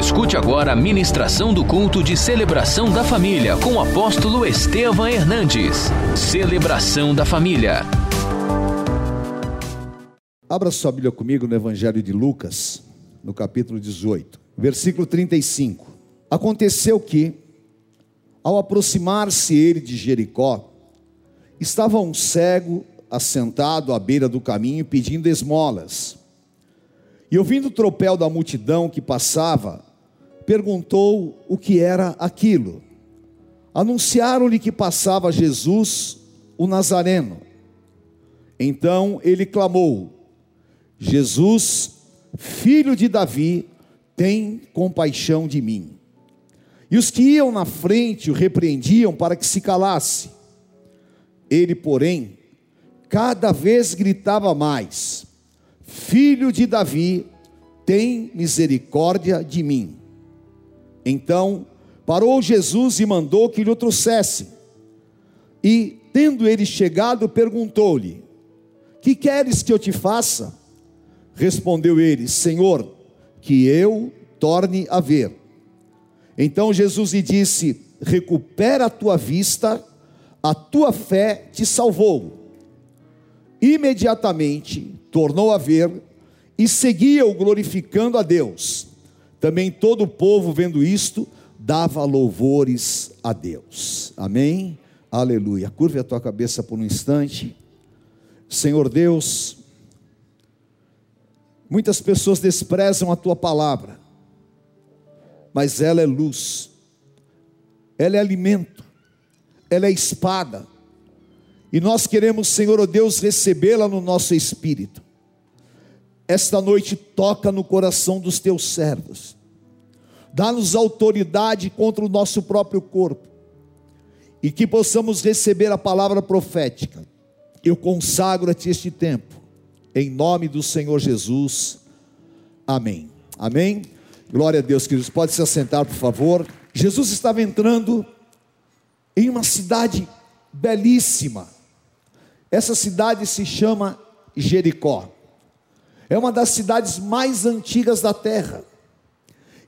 Escute agora a ministração do culto de celebração da família com o apóstolo Estevam Hernandes. Celebração da família. Abra sua Bíblia comigo no Evangelho de Lucas, no capítulo 18, versículo 35. Aconteceu que, ao aproximar-se ele de Jericó, estava um cego assentado à beira do caminho pedindo esmolas. E ouvindo o tropel da multidão que passava, perguntou o que era aquilo. Anunciaram-lhe que passava Jesus, o Nazareno. Então ele clamou: Jesus, filho de Davi, tem compaixão de mim. E os que iam na frente o repreendiam para que se calasse. Ele, porém, cada vez gritava mais: Filho de Davi, tem misericórdia de mim. Então parou Jesus e mandou que lhe o trouxesse. E, tendo ele chegado, perguntou-lhe: Que queres que eu te faça? Respondeu ele: Senhor, que eu torne a ver. Então Jesus lhe disse: Recupera a tua vista, a tua fé te salvou. Imediatamente tornou a ver e seguia-o glorificando a Deus. Também todo o povo, vendo isto, dava louvores a Deus. Amém? Aleluia. Curve a tua cabeça por um instante. Senhor Deus, muitas pessoas desprezam a tua palavra, mas ela é luz, ela é alimento, ela é espada, e nós queremos, Senhor, oh Deus, recebê-la no nosso espírito. Esta noite toca no coração dos teus servos, dá-nos autoridade contra o nosso próprio corpo, e que possamos receber a palavra profética. Eu consagro a ti este tempo, em nome do Senhor Jesus. Amém. Amém. Glória a Deus, queridos. Pode se assentar, por favor. Jesus estava entrando em uma cidade belíssima essa cidade se chama Jericó. É uma das cidades mais antigas da terra.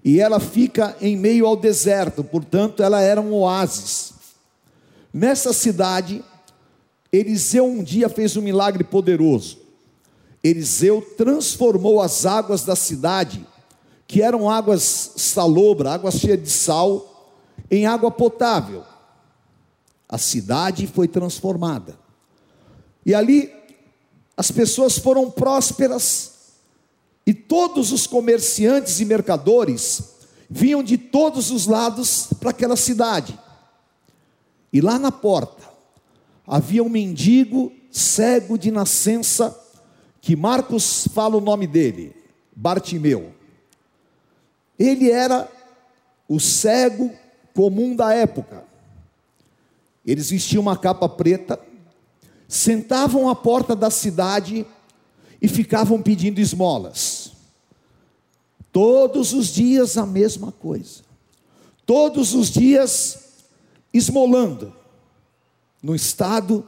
E ela fica em meio ao deserto, portanto, ela era um oásis. Nessa cidade, Eliseu um dia fez um milagre poderoso. Eliseu transformou as águas da cidade, que eram águas salobra, águas cheias de sal, em água potável. A cidade foi transformada. E ali as pessoas foram prósperas, e todos os comerciantes e mercadores vinham de todos os lados para aquela cidade. E lá na porta havia um mendigo cego de nascença, que Marcos fala o nome dele, Bartimeu. Ele era o cego comum da época. Eles vestiam uma capa preta, sentavam à porta da cidade e ficavam pedindo esmolas. Todos os dias a mesma coisa. Todos os dias esmolando, num estado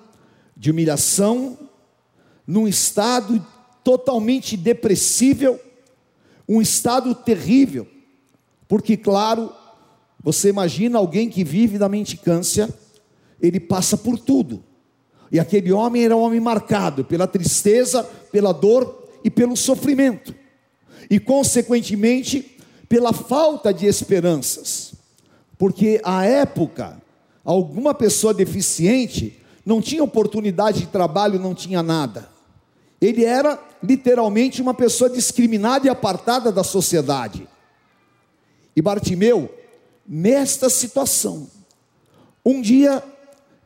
de humilhação, num estado totalmente depressível, um estado terrível, porque, claro, você imagina alguém que vive da mendicância, ele passa por tudo, e aquele homem era um homem marcado pela tristeza, pela dor e pelo sofrimento, e consequentemente pela falta de esperanças, porque à época, alguma pessoa deficiente não tinha oportunidade de trabalho, não tinha nada. Ele era literalmente uma pessoa discriminada e apartada da sociedade. E Bartimeu, nesta situação, um dia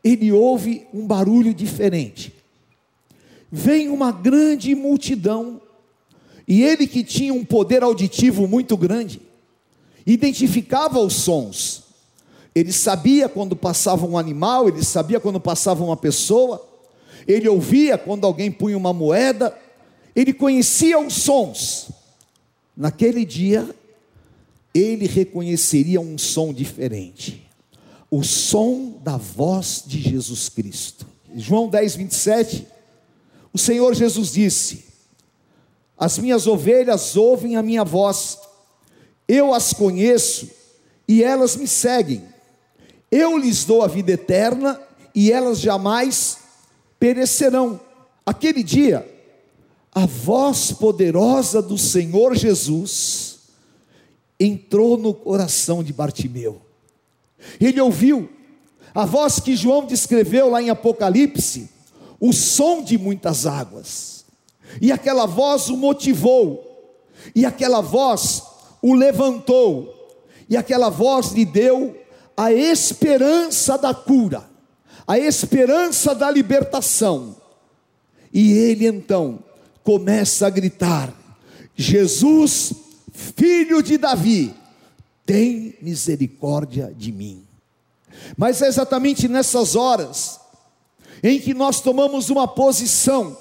ele ouve um barulho diferente. Vem uma grande multidão, e ele que tinha um poder auditivo muito grande, identificava os sons. Ele sabia quando passava um animal, ele sabia quando passava uma pessoa, ele ouvia quando alguém punha uma moeda, ele conhecia os sons. Naquele dia, ele reconheceria um som diferente o som da voz de Jesus Cristo. João 10, 27, o Senhor Jesus disse: As minhas ovelhas ouvem a minha voz, Eu as conheço e elas me seguem. Eu lhes dou a vida eterna e elas jamais perecerão. Aquele dia, a voz poderosa do Senhor Jesus entrou no coração de Bartimeu. Ele ouviu a voz que João descreveu lá em Apocalipse, o som de muitas águas. E aquela voz o motivou, e aquela voz o levantou, e aquela voz lhe deu a esperança da cura, a esperança da libertação. E ele então começa a gritar: Jesus, filho de Davi, tem misericórdia de mim. Mas é exatamente nessas horas em que nós tomamos uma posição,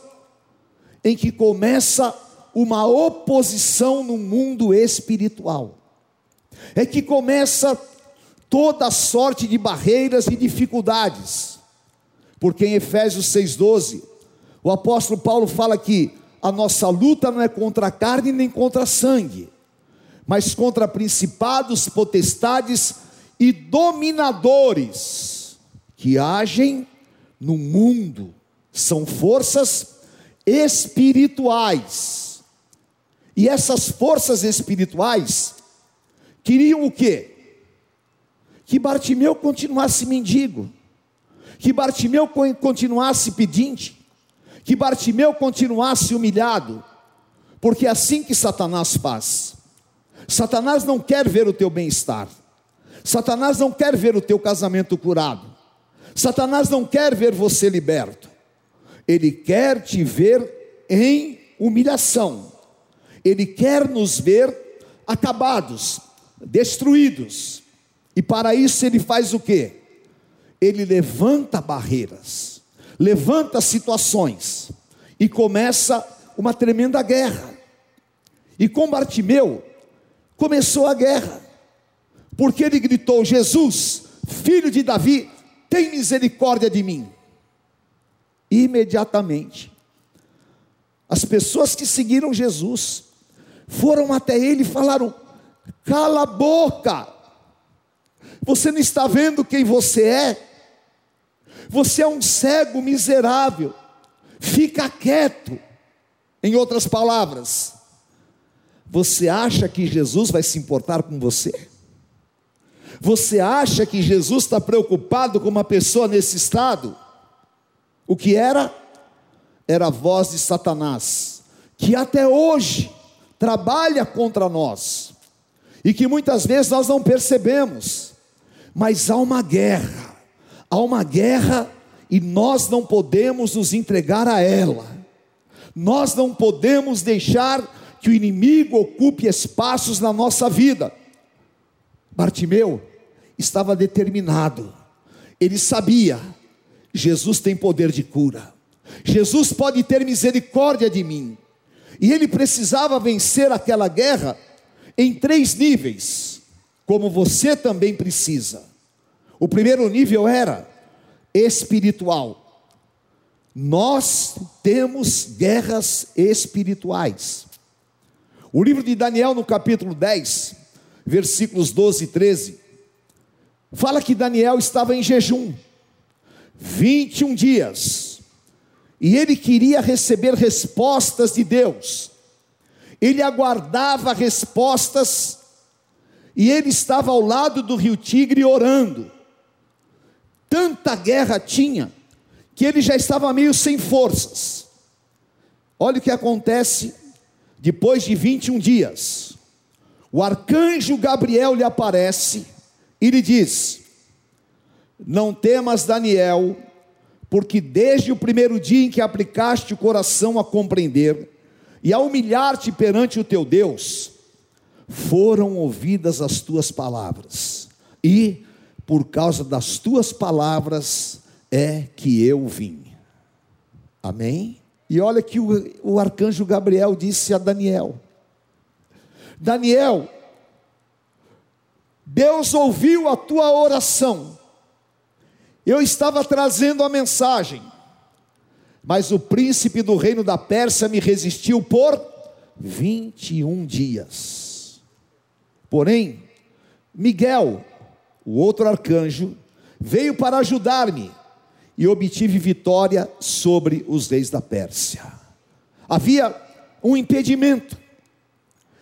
em que começa uma oposição no mundo espiritual, é que começa toda sorte de barreiras e dificuldades, porque em Efésios 6,12, o apóstolo Paulo fala que a nossa luta não é contra a carne nem contra sangue, mas contra principados, potestades e dominadores que agem no mundo, são forças espirituais. E essas forças espirituais queriam o quê? Que Bartimeu continuasse mendigo, que Bartimeu continuasse pedinte, que Bartimeu continuasse humilhado, porque é assim que Satanás faz. Satanás não quer ver o teu bem-estar. Satanás não quer ver o teu casamento curado. Satanás não quer ver você liberto. Ele quer te ver em humilhação. Ele quer nos ver acabados, destruídos. E para isso ele faz o quê? Ele levanta barreiras, levanta situações e começa uma tremenda guerra. E com Bartimeu começou a guerra porque ele gritou: Jesus, filho de Davi, tem misericórdia de mim. Imediatamente, as pessoas que seguiram Jesus foram até ele e falaram: Cala a boca, você não está vendo quem você é? Você é um cego miserável, fica quieto. Em outras palavras, você acha que Jesus vai se importar com você? Você acha que Jesus está preocupado com uma pessoa nesse estado? O que era? Era a voz de Satanás, que até hoje trabalha contra nós, e que muitas vezes nós não percebemos, mas há uma guerra, há uma guerra e nós não podemos nos entregar a ela, nós não podemos deixar que o inimigo ocupe espaços na nossa vida. Bartimeu estava determinado, ele sabia: Jesus tem poder de cura, Jesus pode ter misericórdia de mim, e ele precisava vencer aquela guerra em três níveis, como você também precisa. O primeiro nível era espiritual. Nós temos guerras espirituais. O livro de Daniel, no capítulo 10, versículos 12 e 13, fala que Daniel estava em jejum, 21 dias, e ele queria receber respostas de Deus, ele aguardava respostas, e ele estava ao lado do rio Tigre orando. Tanta guerra tinha, que ele já estava meio sem forças. Olha o que acontece depois de 21 dias o arcanjo Gabriel lhe aparece e lhe diz: Não temas, Daniel, porque desde o primeiro dia em que aplicaste o coração a compreender e a humilhar-te perante o teu Deus, foram ouvidas as tuas palavras, e por causa das tuas palavras é que eu vim. Amém? E olha que o, o arcanjo Gabriel disse a Daniel: Daniel, Deus ouviu a tua oração. Eu estava trazendo a mensagem, mas o príncipe do reino da Pérsia me resistiu por 21 dias. Porém, Miguel, o outro arcanjo, veio para ajudar-me e obtive vitória sobre os reis da Pérsia. Havia um impedimento.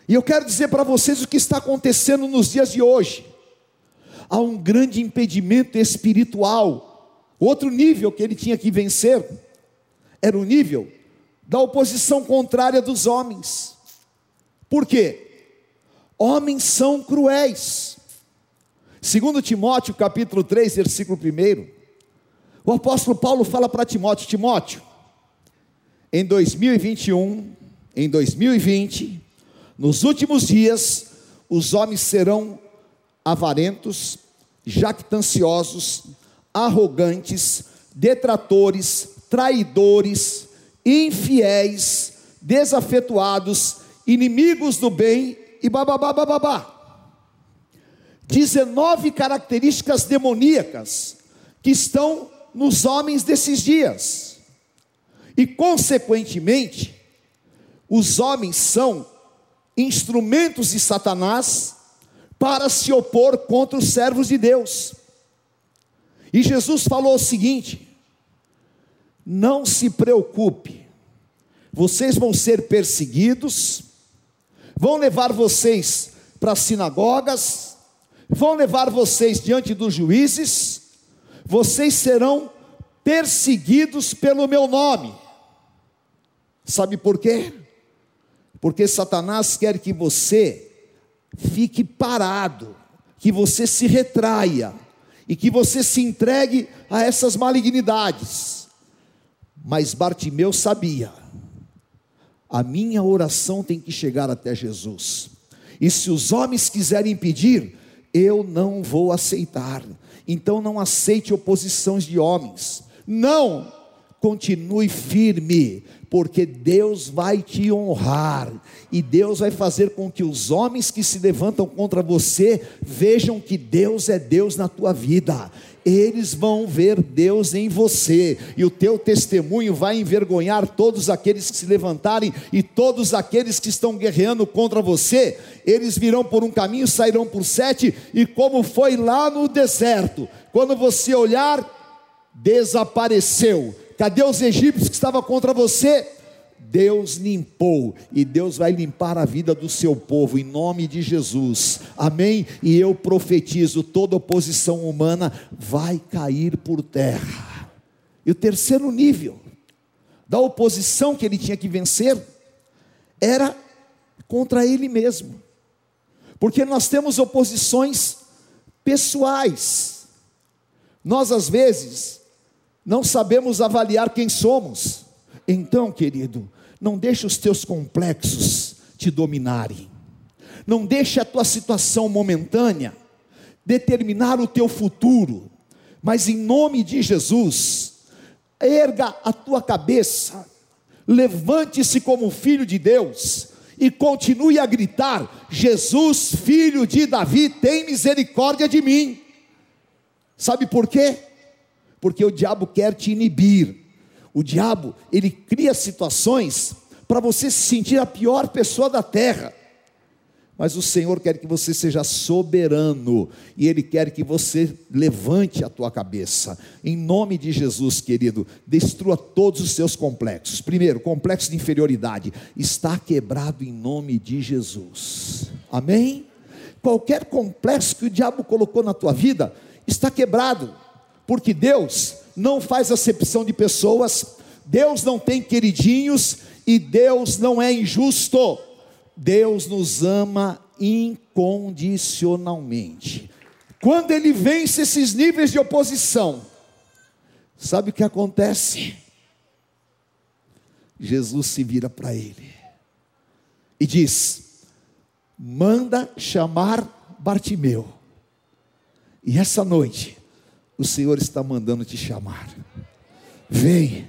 E eu quero dizer para vocês o que está acontecendo nos dias de hoje. Há um grande impedimento espiritual. Outro nível que ele tinha que vencer era o nível da oposição contrária dos homens. Por quê? Homens são cruéis. Segundo Timóteo, capítulo 3, versículo 1, o apóstolo Paulo fala para Timóteo, Timóteo, em 2021, em 2020, nos últimos dias, os homens serão avarentos, jactanciosos, arrogantes, detratores, traidores, infiéis, desafetuados, inimigos do bem e bababá, bababá. 19 características demoníacas que estão nos homens desses dias. E, consequentemente, os homens são instrumentos de Satanás para se opor contra os servos de Deus. E Jesus falou o seguinte: não se preocupe, vocês vão ser perseguidos, vão levar vocês para as sinagogas, vão levar vocês diante dos juízes, vocês serão perseguidos pelo meu nome. Sabe por quê? Porque Satanás quer que você fique parado, que você se retraia e que você se entregue a essas malignidades. Mas Bartimeu sabia, a minha oração tem que chegar até Jesus. E se os homens quiserem impedir, eu não vou aceitar. Então não aceite oposições de homens. Não, continue firme, porque Deus vai te honrar e Deus vai fazer com que os homens que se levantam contra você vejam que Deus é Deus na tua vida. Eles vão ver Deus em você, e o teu testemunho vai envergonhar todos aqueles que se levantarem e todos aqueles que estão guerreando contra você. Eles virão por um caminho, sairão por sete, e como foi lá no deserto, quando você olhar, desapareceu Cadê os egípcios que estavam contra você? Deus limpou e Deus vai limpar a vida do seu povo em nome de Jesus. Amém? E eu profetizo: toda oposição humana vai cair por terra. E o terceiro nível da oposição que ele tinha que vencer era contra ele mesmo. Porque nós temos oposições pessoais. Nós às vezes não sabemos avaliar quem somos. Então, querido, não deixe os teus complexos te dominarem. Não deixe a tua situação momentânea determinar o teu futuro. Mas em nome de Jesus, erga a tua cabeça, levante-se como filho de Deus e continue a gritar: Jesus, filho de Davi, tem misericórdia de mim. Sabe por quê? Porque o diabo quer te inibir. O diabo, ele cria situações para você se sentir a pior pessoa da terra. Mas o Senhor quer que você seja soberano e Ele quer que você levante a tua cabeça. Em nome de Jesus, querido, destrua todos os seus complexos. Primeiro, complexo de inferioridade está quebrado em nome de Jesus. Amém? Qualquer complexo que o diabo colocou na tua vida está quebrado porque Deus não faz acepção de pessoas, Deus não tem queridinhos e Deus não é injusto. Deus nos ama incondicionalmente. Quando ele vence esses níveis de oposição, sabe o que acontece? Jesus se vira para ele e diz: manda chamar Bartimeu. E essa noite, o Senhor está mandando te chamar. Vem,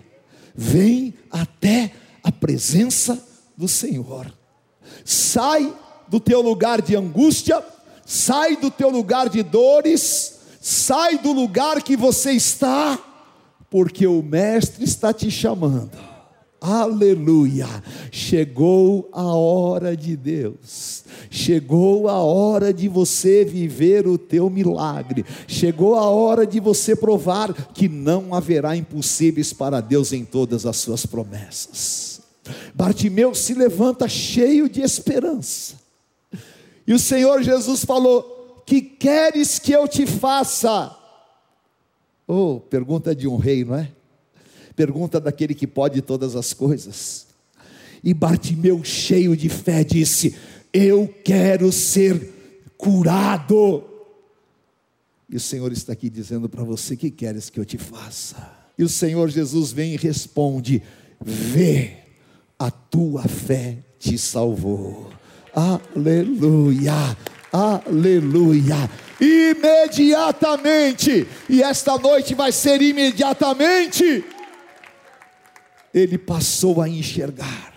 vem até a presença do Senhor. Sai do teu lugar de angústia, sai do teu lugar de dores, sai do lugar que você está, porque o Mestre está te chamando. Aleluia! Chegou a hora de Deus. Chegou a hora de você viver o teu milagre. Chegou a hora de você provar que não haverá impossíveis para Deus em todas as suas promessas. Bartimeu se levanta cheio de esperança. E o Senhor Jesus falou: "Que queres que eu te faça?" Oh, pergunta de um rei, não é? Pergunta daquele que pode todas as coisas. E Bartimeu, cheio de fé, disse: Eu quero ser curado. E o Senhor está aqui dizendo para você: Que queres que eu te faça? E o Senhor Jesus vem e responde: Vê, a tua fé te salvou. Aleluia, aleluia. Imediatamente, e esta noite vai ser imediatamente ele passou a enxergar.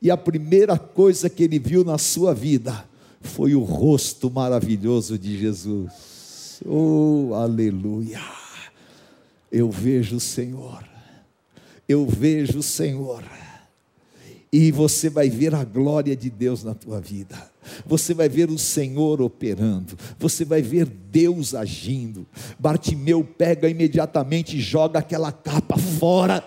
E a primeira coisa que ele viu na sua vida foi o rosto maravilhoso de Jesus. Oh, aleluia! Eu vejo o Senhor, eu vejo o Senhor, e você vai ver a glória de Deus na tua vida você vai ver o Senhor operando, você vai ver Deus agindo. Bartimeu pega imediatamente e joga aquela capa fora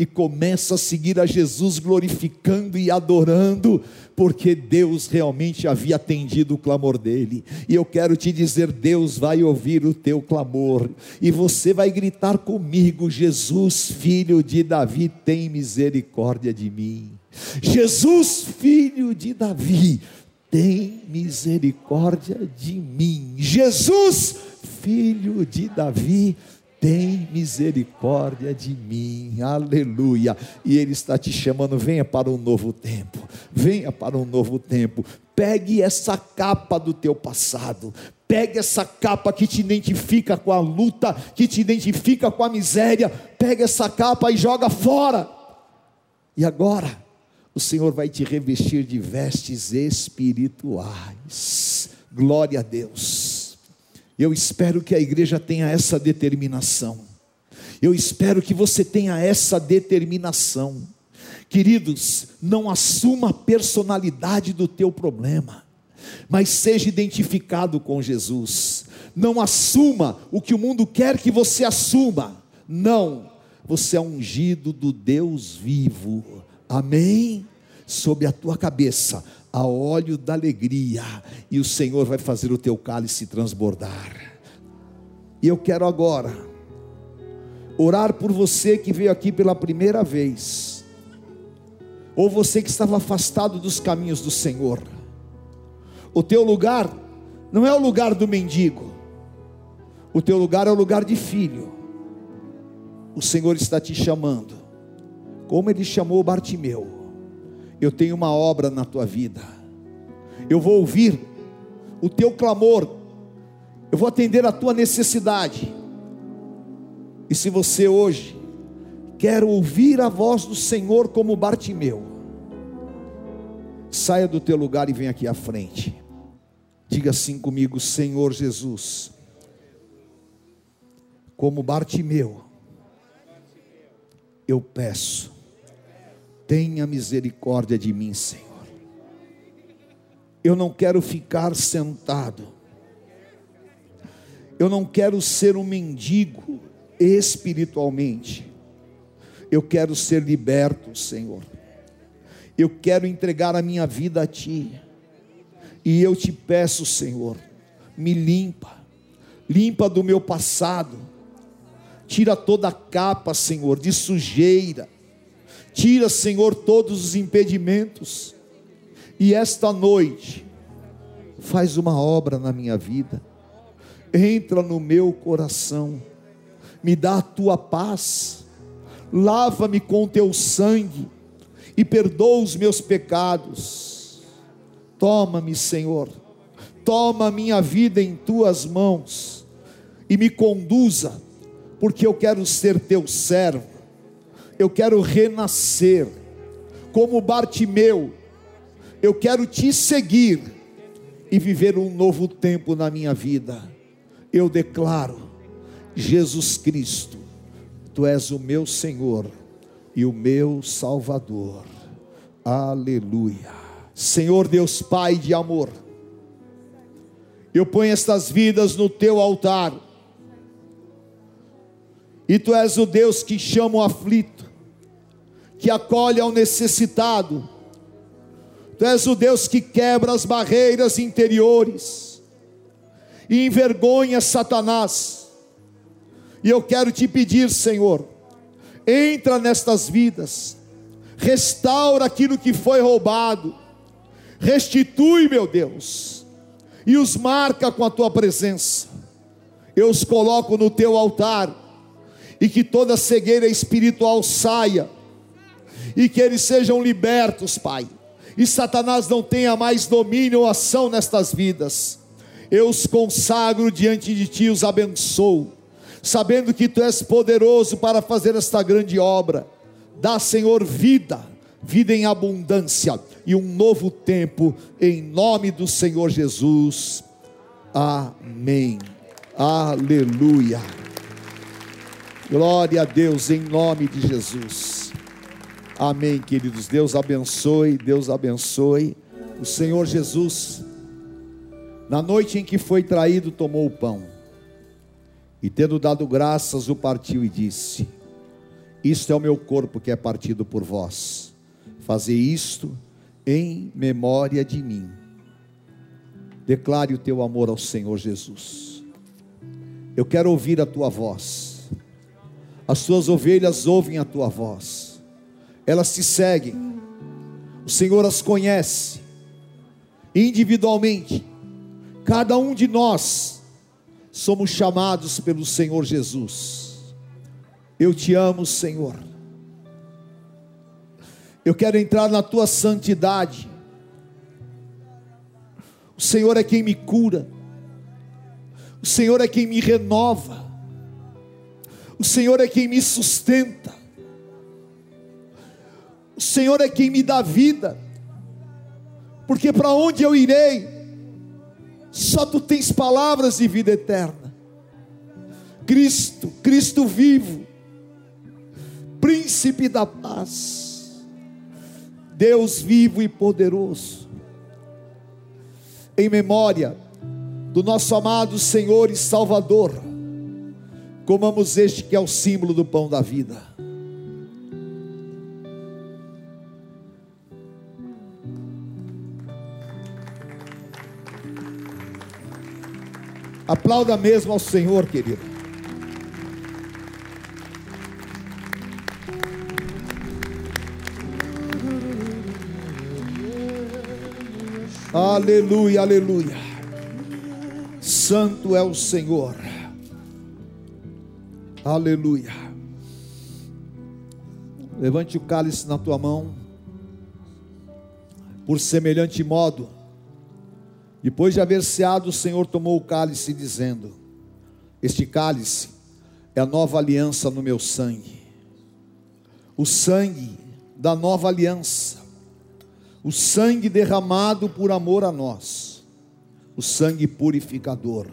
e começa a seguir a Jesus, glorificando e adorando, porque Deus realmente havia atendido o clamor dele. E eu quero te dizer: Deus vai ouvir o teu clamor, e você vai gritar comigo: Jesus, filho de Davi, tem misericórdia de mim. Jesus, filho de Davi, tem misericórdia de mim. Jesus, filho de Davi, tem misericórdia de mim, aleluia. E Ele está te chamando, venha para um novo tempo, venha para um novo tempo. Pegue essa capa do teu passado, pegue essa capa que te identifica com a luta, que te identifica com a miséria, pegue essa capa e joga fora. E agora, o Senhor vai te revestir de vestes espirituais. Glória a Deus. Eu espero que a igreja tenha essa determinação. Eu espero que você tenha essa determinação. Queridos, não assuma a personalidade do teu problema, mas seja identificado com Jesus. Não assuma o que o mundo quer que você assuma. Não, você é ungido do Deus vivo amém? Sobre a tua cabeça, a óleo da alegria, e o Senhor vai fazer o teu cálice transbordar. E eu quero agora orar por você que veio aqui pela primeira vez, ou você que estava afastado dos caminhos do Senhor. O teu lugar não é o lugar do mendigo, o teu lugar é o lugar de filho. O Senhor está te chamando como ele chamou Bartimeu. Eu tenho uma obra na tua vida. Eu vou ouvir o teu clamor. Eu vou atender a tua necessidade. E se você hoje quer ouvir a voz do Senhor como Bartimeu, saia do teu lugar e venha aqui à frente. Diga assim comigo, Senhor Jesus, como Bartimeu, eu peço tenha misericórdia de mim, Senhor. Eu não quero ficar sentado, eu não quero ser um mendigo espiritualmente, eu quero ser liberto, Senhor. Eu quero entregar a minha vida a Ti, e eu te peço, Senhor, me limpa, limpa do meu passado, tira toda a capa, Senhor, de sujeira, Tira, Senhor, todos os impedimentos. E esta noite, faz uma obra na minha vida. Entra no meu coração. Me dá a tua paz. Lava-me com teu sangue e perdoa os meus pecados. Toma-me, Senhor. Toma minha vida em tuas mãos e me conduza, porque eu quero ser teu servo eu quero renascer, como Bartimeu, eu quero te seguir e viver um novo tempo na minha vida. Eu declaro, Jesus Cristo, Tu és o meu Senhor, e o meu Salvador. Aleluia. Senhor Deus Pai de amor, eu ponho estas vidas no teu altar, e tu és o Deus que chama o aflito, que acolhe ao necessitado, tu és o Deus que quebra as barreiras interiores e envergonha Satanás. E eu quero te pedir, Senhor, entra nestas vidas, restaura aquilo que foi roubado, restitui, meu Deus, e os marca com a tua presença. Eu os coloco no teu altar, e que toda cegueira espiritual saia, e que eles sejam libertos, Pai, e Satanás não tenha mais domínio ou ação nestas vidas. Eu os consagro diante de Ti, os abençoo, sabendo que Tu és poderoso para fazer esta grande obra. Dá, Senhor, vida, vida em abundância e um novo tempo, em nome do Senhor Jesus. Amém. Aleluia. Glória a Deus em nome de Jesus. Amém, queridos. Deus abençoe, Deus abençoe. O Senhor Jesus, na noite em que foi traído, tomou o pão e, tendo dado graças, o partiu e disse: Isto é o meu corpo que é partido por vós. Fazer isto em memória de mim. Declare o teu amor ao Senhor Jesus. Eu quero ouvir a tua voz. As tuas ovelhas ouvem a tua voz. Elas te seguem. O Senhor as conhece individualmente. Cada um de nós somos chamados pelo Senhor Jesus. Eu te amo, Senhor. Eu quero entrar na tua santidade. O Senhor é quem me cura. O Senhor é quem me renova. O Senhor é quem me sustenta. O Senhor é quem me dá vida. Porque para onde eu irei? Só tu tens palavras de vida eterna. Cristo, Cristo vivo, príncipe da paz Deus vivo e poderoso, em memória do nosso amado Senhor e Salvador, comamos este que é o símbolo do pão da vida. Aplauda mesmo ao Senhor, querido. Aleluia, aleluia. Santo é o Senhor. Aleluia. Levante o cálice na tua mão. Por semelhante modo, depois de haver ceado, o Senhor tomou o cálice, dizendo: Este cálice é a nova aliança no meu sangue, o sangue da nova aliança. O sangue derramado por amor a nós, o sangue purificador.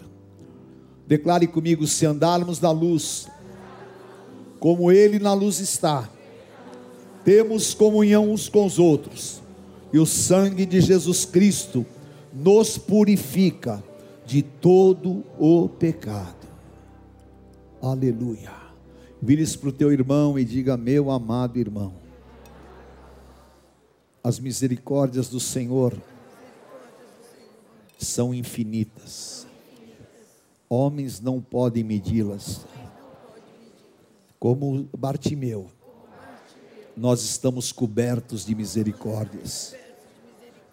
Declare comigo: se andarmos na luz, como Ele na luz está, temos comunhão uns com os outros, e o sangue de Jesus Cristo nos purifica de todo o pecado. Aleluia. Vire-se para o teu irmão e diga: Meu amado irmão as misericórdias do Senhor são infinitas. Homens não podem medi-las. Como Bartimeu, nós estamos cobertos de misericórdias.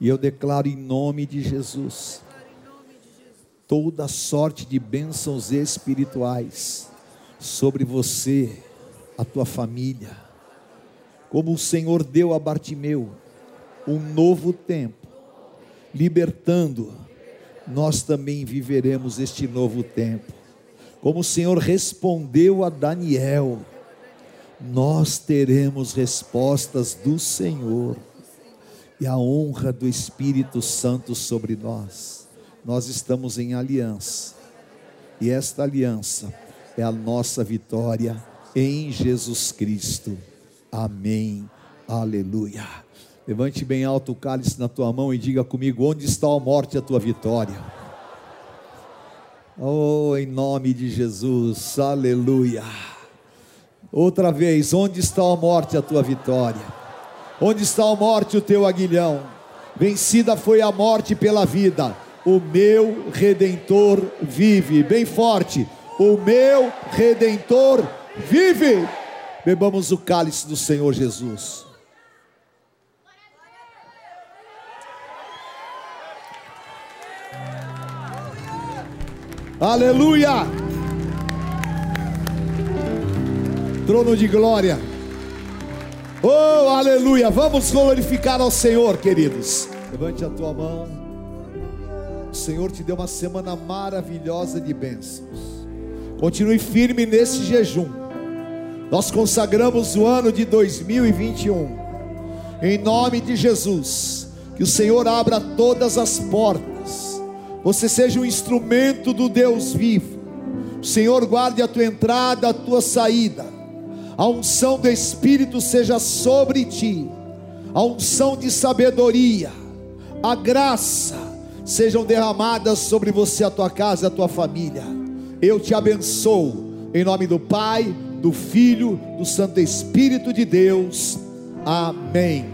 E eu declaro em nome de Jesus toda sorte de bênçãos espirituais sobre você, a tua família, como o Senhor deu a Bartimeu um novo tempo, libertando, nós também viveremos este novo tempo. Como o Senhor respondeu a Daniel, nós teremos respostas do Senhor e a honra do Espírito Santo sobre nós. Nós estamos em aliança, e esta aliança é a nossa vitória em Jesus Cristo. Amém. Aleluia. Levante bem alto o cálice na tua mão e diga comigo: onde está a morte, a tua vitória? Oh, em nome de Jesus, aleluia. Outra vez, onde está a morte, a tua vitória? Onde está a morte, o teu aguilhão? Vencida foi a morte pela vida, o meu redentor vive. Bem forte, o meu redentor vive. Bebamos o cálice do Senhor Jesus. Aleluia! Trono de glória. Oh, aleluia! Vamos glorificar ao Senhor, queridos. Levante a tua mão. O Senhor te deu uma semana maravilhosa de bênçãos. Continue firme nesse jejum. Nós consagramos o ano de 2021. Em nome de Jesus, que o Senhor abra todas as portas você seja um instrumento do Deus vivo. O Senhor guarde a tua entrada, a tua saída. A unção do Espírito seja sobre ti. A unção de sabedoria, a graça sejam derramadas sobre você, a tua casa, a tua família. Eu te abençoo em nome do Pai, do Filho, do Santo Espírito de Deus. Amém.